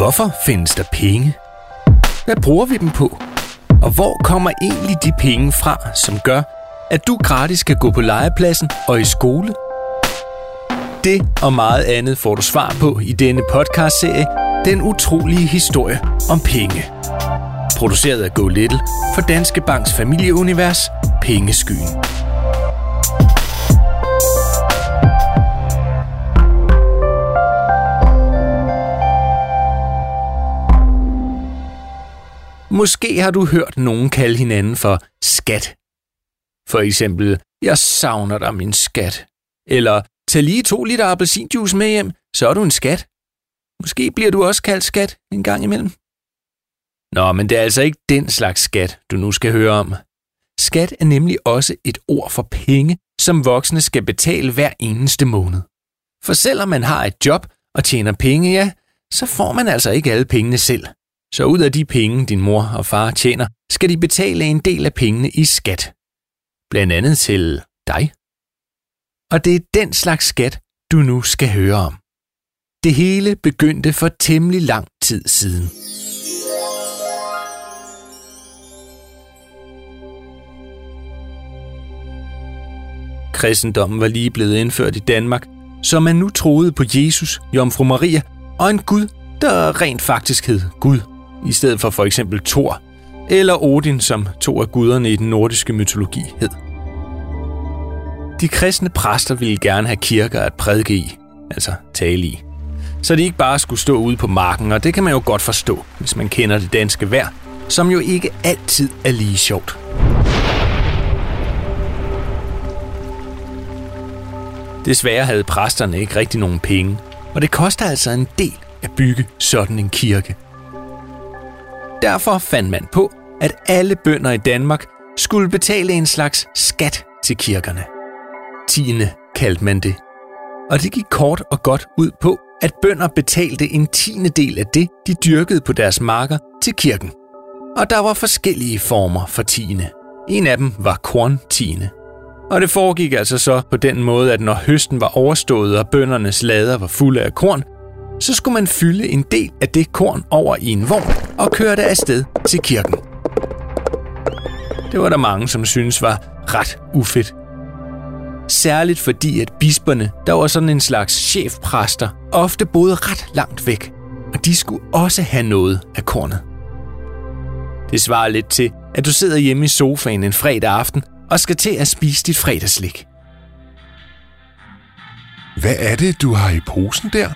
Hvorfor findes der penge? Hvad bruger vi dem på? Og hvor kommer egentlig de penge fra, som gør, at du gratis kan gå på legepladsen og i skole? Det og meget andet får du svar på i denne podcastserie Den utrolige historie om penge. Produceret af Go Little for Danske Banks familieunivers Pengeskyen. Måske har du hørt nogen kalde hinanden for skat. For eksempel, jeg savner dig, min skat. Eller, tag lige to liter appelsinjuice med hjem, så er du en skat. Måske bliver du også kaldt skat en gang imellem. Nå, men det er altså ikke den slags skat, du nu skal høre om. Skat er nemlig også et ord for penge, som voksne skal betale hver eneste måned. For selvom man har et job og tjener penge, ja, så får man altså ikke alle pengene selv. Så ud af de penge, din mor og far tjener, skal de betale en del af pengene i skat. Blandt andet til dig. Og det er den slags skat, du nu skal høre om. Det hele begyndte for temmelig lang tid siden. Kristendommen var lige blevet indført i Danmark, så man nu troede på Jesus, Jomfru Maria og en Gud, der rent faktisk hed Gud i stedet for for eksempel Thor, eller Odin, som to af guderne i den nordiske mytologi hed. De kristne præster ville gerne have kirker at prædike i, altså tale i. Så de ikke bare skulle stå ude på marken, og det kan man jo godt forstå, hvis man kender det danske vejr, som jo ikke altid er lige sjovt. Desværre havde præsterne ikke rigtig nogen penge, og det koster altså en del at bygge sådan en kirke – Derfor fandt man på, at alle bønder i Danmark skulle betale en slags skat til kirkerne. Tiende kaldte man det. Og det gik kort og godt ud på, at bønder betalte en tiende del af det, de dyrkede på deres marker, til kirken. Og der var forskellige former for tiende. En af dem var korntiende. Og det foregik altså så på den måde, at når høsten var overstået og bøndernes lader var fulde af korn, så skulle man fylde en del af det korn over i en vogn og køre det afsted til kirken. Det var der mange, som synes var ret ufedt. Særligt fordi, at bisperne, der var sådan en slags chefpræster, ofte boede ret langt væk, og de skulle også have noget af kornet. Det svarer lidt til, at du sidder hjemme i sofaen en fredag aften og skal til at spise dit fredagslik. Hvad er det, du har i posen der?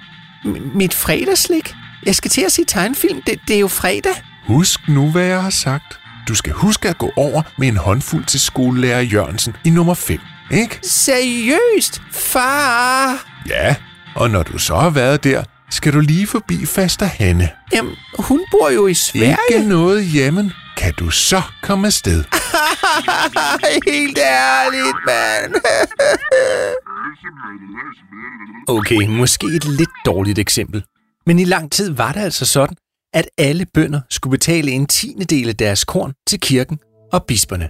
Mit fredagslik? Jeg skal til at se tegnfilm. Det, det er jo fredag. Husk nu, hvad jeg har sagt. Du skal huske at gå over med en håndfuld til skolelærer Jørgensen i nummer 5, ikke? Seriøst, far? Ja, og når du så har været der, skal du lige forbi faster Hanne. Jamen, hun bor jo i Sverige. Ikke noget hjemmen. Kan du så komme afsted? Helt ærligt, mand. okay, måske et lidt dårligt eksempel. Men i lang tid var det altså sådan, at alle bønder skulle betale en tiende del af deres korn til kirken og bisperne.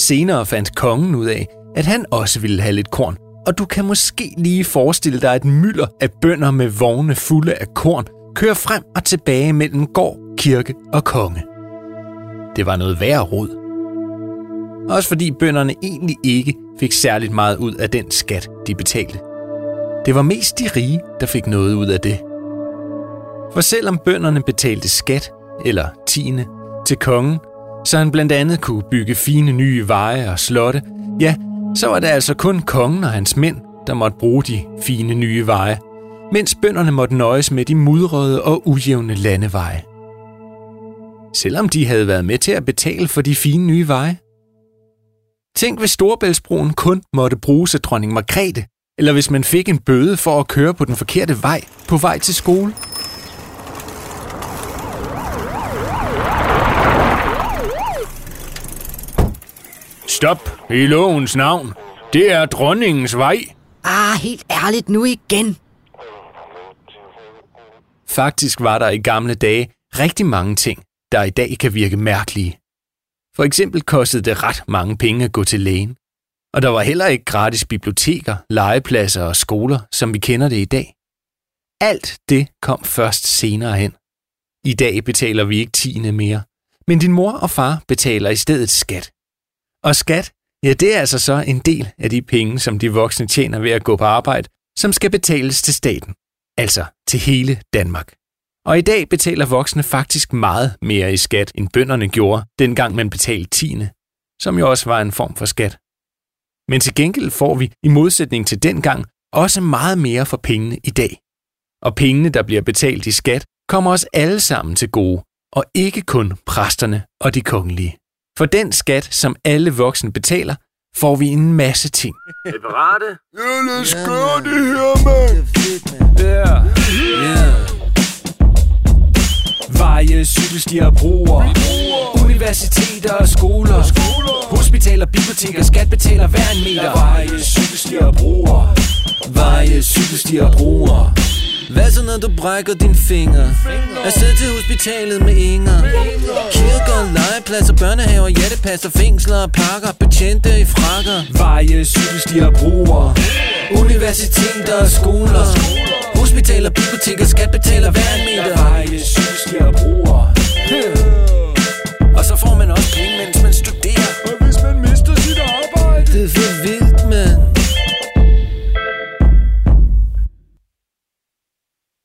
Senere fandt kongen ud af, at han også ville have lidt korn, og du kan måske lige forestille dig et mylder af bønder med vogne fulde af korn kører frem og tilbage mellem gård, kirke og konge. Det var noget værre rod. Også fordi bønderne egentlig ikke fik særligt meget ud af den skat, de betalte. Det var mest de rige, der fik noget ud af det. For selvom bønderne betalte skat, eller tiende, til kongen, så han blandt andet kunne bygge fine nye veje og slotte, ja, så var det altså kun kongen og hans mænd, der måtte bruge de fine nye veje, mens bønderne måtte nøjes med de mudrede og ujævne landeveje. Selvom de havde været med til at betale for de fine nye veje. Tænk, hvis Storebæltsbroen kun måtte bruges af dronning Margrethe, eller hvis man fik en bøde for at køre på den forkerte vej på vej til skole. Stop i lovens navn. Det er dronningens vej. Ah, helt ærligt nu igen. Faktisk var der i gamle dage rigtig mange ting, der i dag kan virke mærkelige. For eksempel kostede det ret mange penge at gå til lægen. Og der var heller ikke gratis biblioteker, legepladser og skoler, som vi kender det i dag. alt det kom først senere hen. I dag betaler vi ikke tiende mere, men din mor og far betaler i stedet skat. Og skat, ja det er altså så en del af de penge, som de voksne tjener ved at gå på arbejde, som skal betales til staten, altså til hele Danmark. Og i dag betaler voksne faktisk meget mere i skat, end bønderne gjorde, dengang man betalte tiende, som jo også var en form for skat. Men til gengæld får vi, i modsætning til dengang, også meget mere for pengene i dag. Og pengene, der bliver betalt i skat, kommer os alle sammen til gode, og ikke kun præsterne og de kongelige. For den skat, som alle voksne betaler, får vi en masse ting. Er parate? Ja, lad os gøre det her, mand. Ja. Ja. Veje, cykelstier og broer. Universiteter og skoler. Hospitaler, biblioteker, skat betaler hver en meter. Veje, cykelstier og broer. Veje, cykelstier og broer. Hvad så når du brækker din finger? Afsted til hospitalet med Inger Kirker, legepladser, børnehaver, hjertepasser, fængsler og parker Betjente i frakker Veje, cykelstier og broer. Universiteter og skoler Hospitaler, biblioteker, skat betaler hver en meter Veje, cykelstier og broer. Og så får man også penge, mens man studerer Og hvis man mister sit arbejde? Det er for vildt, mand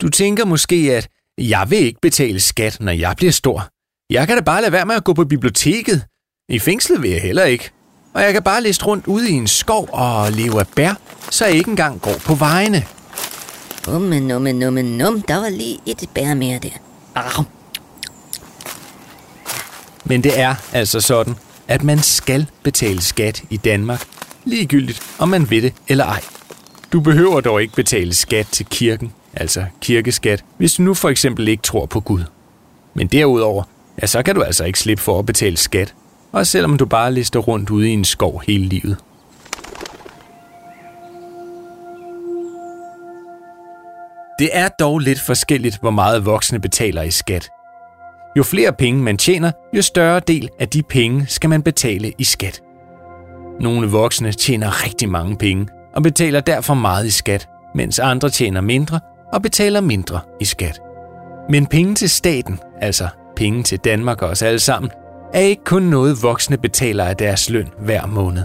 Du tænker måske, at jeg vil ikke betale skat, når jeg bliver stor. Jeg kan da bare lade være med at gå på biblioteket. I fængslet vil jeg heller ikke. Og jeg kan bare liste rundt ude i en skov og leve af bær, så jeg ikke engang går på vejene. Umme, numme, numme, num. Der var lige et bær mere der. Au. Men det er altså sådan, at man skal betale skat i Danmark, ligegyldigt om man vil det eller ej. Du behøver dog ikke betale skat til kirken, altså kirkeskat, hvis du nu for eksempel ikke tror på Gud. Men derudover, ja, så kan du altså ikke slippe for at betale skat, også selvom du bare lister rundt ude i en skov hele livet. Det er dog lidt forskelligt, hvor meget voksne betaler i skat. Jo flere penge man tjener, jo større del af de penge skal man betale i skat. Nogle voksne tjener rigtig mange penge og betaler derfor meget i skat, mens andre tjener mindre og betaler mindre i skat. Men penge til staten, altså penge til Danmark og os alle sammen, er ikke kun noget voksne betaler af deres løn hver måned.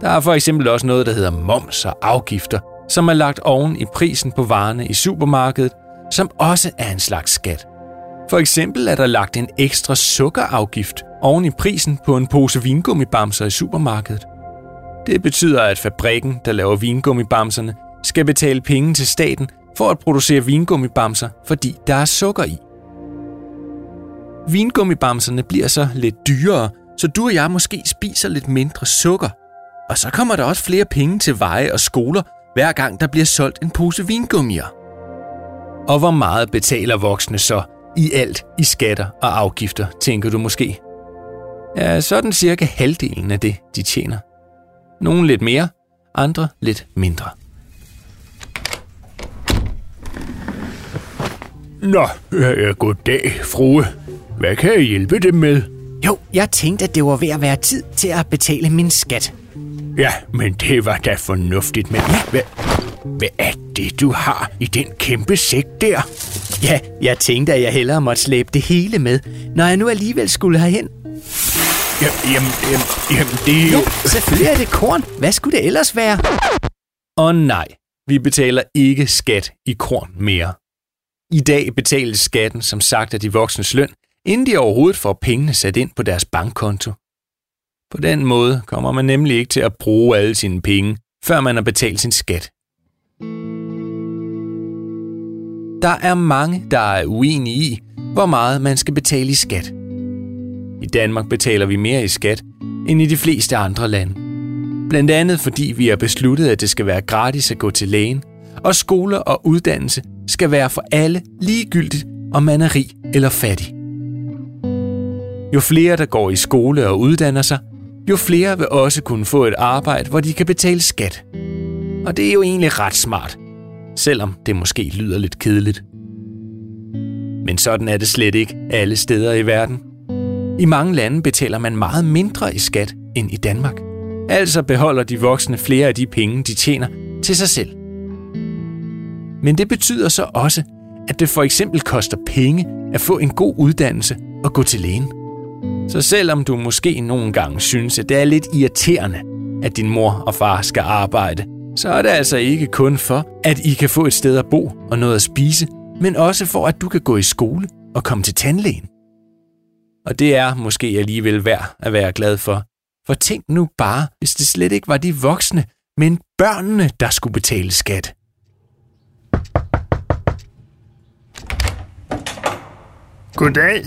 Der er for eksempel også noget, der hedder moms og afgifter, som er lagt oven i prisen på varerne i supermarkedet, som også er en slags skat. For eksempel er der lagt en ekstra sukkerafgift oven i prisen på en pose vingummibamser i supermarkedet. Det betyder, at fabrikken, der laver vingummibamserne, skal betale penge til staten for at producere vingummibamser, fordi der er sukker i. Vingummibamserne bliver så lidt dyrere, så du og jeg måske spiser lidt mindre sukker. Og så kommer der også flere penge til veje og skoler, hver gang der bliver solgt en pose vingummier. Og hvor meget betaler voksne så i alt i skatter og afgifter, tænker du måske? Ja, sådan cirka halvdelen af det, de tjener. Nogle lidt mere, andre lidt mindre. Nå, ja, goddag, frue. Hvad kan jeg hjælpe dem med? Jo, jeg tænkte, at det var ved at være tid til at betale min skat. Ja, men det var da fornuftigt, men hvad, hvad er det, du har i den kæmpe sæk der? Ja, jeg tænkte, at jeg hellere måtte slæbe det hele med, når jeg nu alligevel skulle herhen. Ja, jamen, jamen, jamen, det er jo... Ja, selvfølgelig er det korn. Hvad skulle det ellers være? Og nej, vi betaler ikke skat i korn mere. I dag betales skatten som sagt af de voksnes løn, inden de overhovedet får pengene sat ind på deres bankkonto. På den måde kommer man nemlig ikke til at bruge alle sine penge, før man har betalt sin skat. Der er mange, der er uenige i, hvor meget man skal betale i skat. I Danmark betaler vi mere i skat end i de fleste andre lande. Blandt andet fordi vi har besluttet, at det skal være gratis at gå til lægen, og skoler og uddannelse skal være for alle ligegyldigt, om man er rig eller fattig. Jo flere, der går i skole og uddanner sig, jo flere vil også kunne få et arbejde, hvor de kan betale skat. Og det er jo egentlig ret smart, selvom det måske lyder lidt kedeligt. Men sådan er det slet ikke alle steder i verden. I mange lande betaler man meget mindre i skat end i Danmark. Altså beholder de voksne flere af de penge, de tjener, til sig selv. Men det betyder så også, at det for eksempel koster penge at få en god uddannelse og gå til lægen. Så selvom du måske nogle gange synes, at det er lidt irriterende, at din mor og far skal arbejde, så er det altså ikke kun for, at I kan få et sted at bo og noget at spise, men også for, at du kan gå i skole og komme til tandlægen. Og det er måske alligevel værd at være glad for. For tænk nu bare, hvis det slet ikke var de voksne, men børnene, der skulle betale skat. Goddag.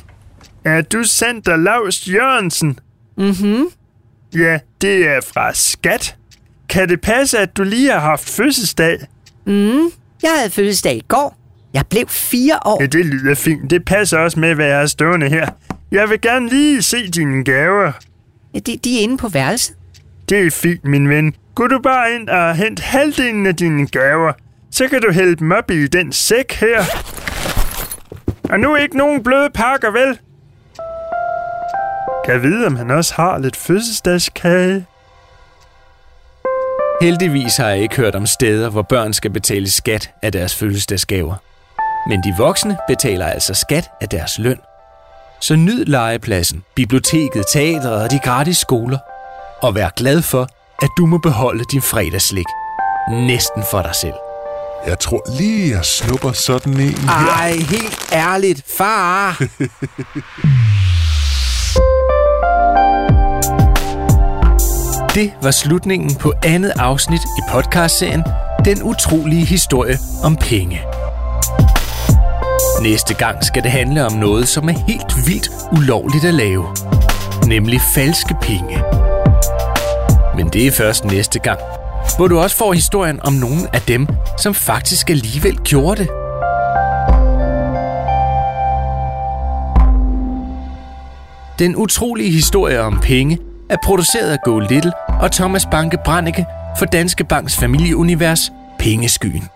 Er du Sander Laust Jørgensen? Mhm. Ja, det er fra Skat. Kan det passe, at du lige har haft fødselsdag? Jeg havde fødselsdag i går. Jeg blev fire år. Ja, det lyder fint. Det passer også med, hvad jeg er stående her. Jeg vil gerne lige se dine gaver. De, de er inde på værelset. Det er fint, min ven. Gå du bare ind og hent halvdelen af dine gaver. Så kan du hælde dem op i den sæk her. Og nu ikke nogen bløde pakker, vel? Kan jeg vide, om han også har lidt fødselsdagskage? Heldigvis har jeg ikke hørt om steder, hvor børn skal betale skat af deres fødselsdagsgaver. Men de voksne betaler altså skat af deres løn. Så nyd legepladsen, biblioteket, teatret og de gratis skoler. Og vær glad for, at du må beholde din fredagslik. Næsten for dig selv. Jeg tror lige, jeg snupper sådan en her. Ej, helt ærligt, far! Det var slutningen på andet afsnit i podcastserien Den utrolige historie om penge. Næste gang skal det handle om noget, som er helt vildt ulovligt at lave. Nemlig falske penge. Men det er først næste gang, hvor du også får historien om nogle af dem, som faktisk alligevel gjorde det. Den utrolige historie om penge er produceret af Go Little og Thomas Banke Branneke for Danske Banks familieunivers Pengeskyen.